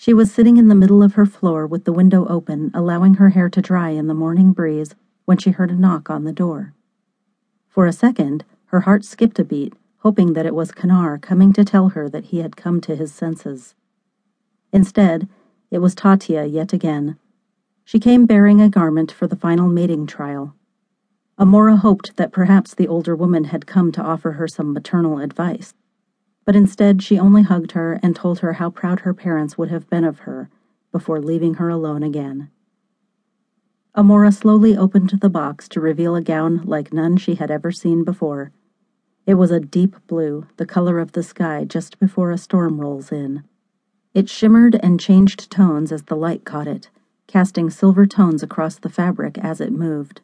She was sitting in the middle of her floor with the window open, allowing her hair to dry in the morning breeze when she heard a knock on the door. For a second, her heart skipped a beat, hoping that it was Kanar coming to tell her that he had come to his senses. Instead, it was Tatia yet again. She came bearing a garment for the final mating trial. Amora hoped that perhaps the older woman had come to offer her some maternal advice but instead she only hugged her and told her how proud her parents would have been of her before leaving her alone again. Amora slowly opened the box to reveal a gown like none she had ever seen before. It was a deep blue, the color of the sky just before a storm rolls in. It shimmered and changed tones as the light caught it, casting silver tones across the fabric as it moved.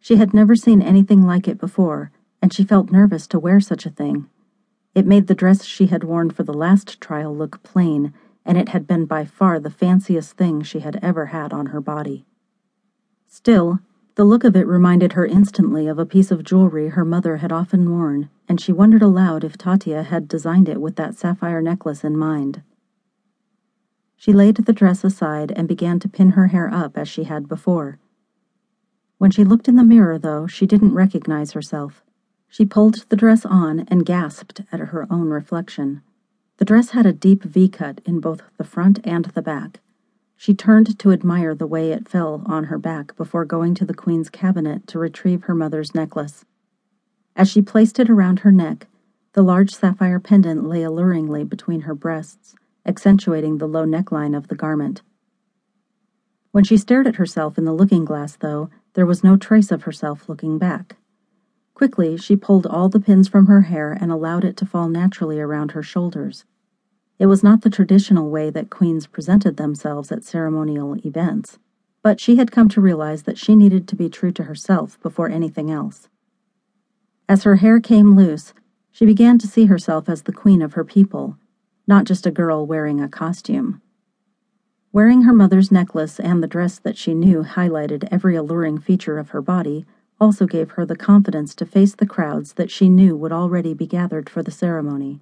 She had never seen anything like it before, and she felt nervous to wear such a thing. It made the dress she had worn for the last trial look plain, and it had been by far the fanciest thing she had ever had on her body. Still, the look of it reminded her instantly of a piece of jewelry her mother had often worn, and she wondered aloud if Tatia had designed it with that sapphire necklace in mind. She laid the dress aside and began to pin her hair up as she had before. When she looked in the mirror, though, she didn't recognize herself. She pulled the dress on and gasped at her own reflection. The dress had a deep V cut in both the front and the back. She turned to admire the way it fell on her back before going to the Queen's cabinet to retrieve her mother's necklace. As she placed it around her neck, the large sapphire pendant lay alluringly between her breasts, accentuating the low neckline of the garment. When she stared at herself in the looking glass, though, there was no trace of herself looking back. Quickly, she pulled all the pins from her hair and allowed it to fall naturally around her shoulders. It was not the traditional way that queens presented themselves at ceremonial events, but she had come to realize that she needed to be true to herself before anything else. As her hair came loose, she began to see herself as the queen of her people, not just a girl wearing a costume. Wearing her mother's necklace and the dress that she knew highlighted every alluring feature of her body also gave her the confidence to face the crowds that she knew would already be gathered for the ceremony.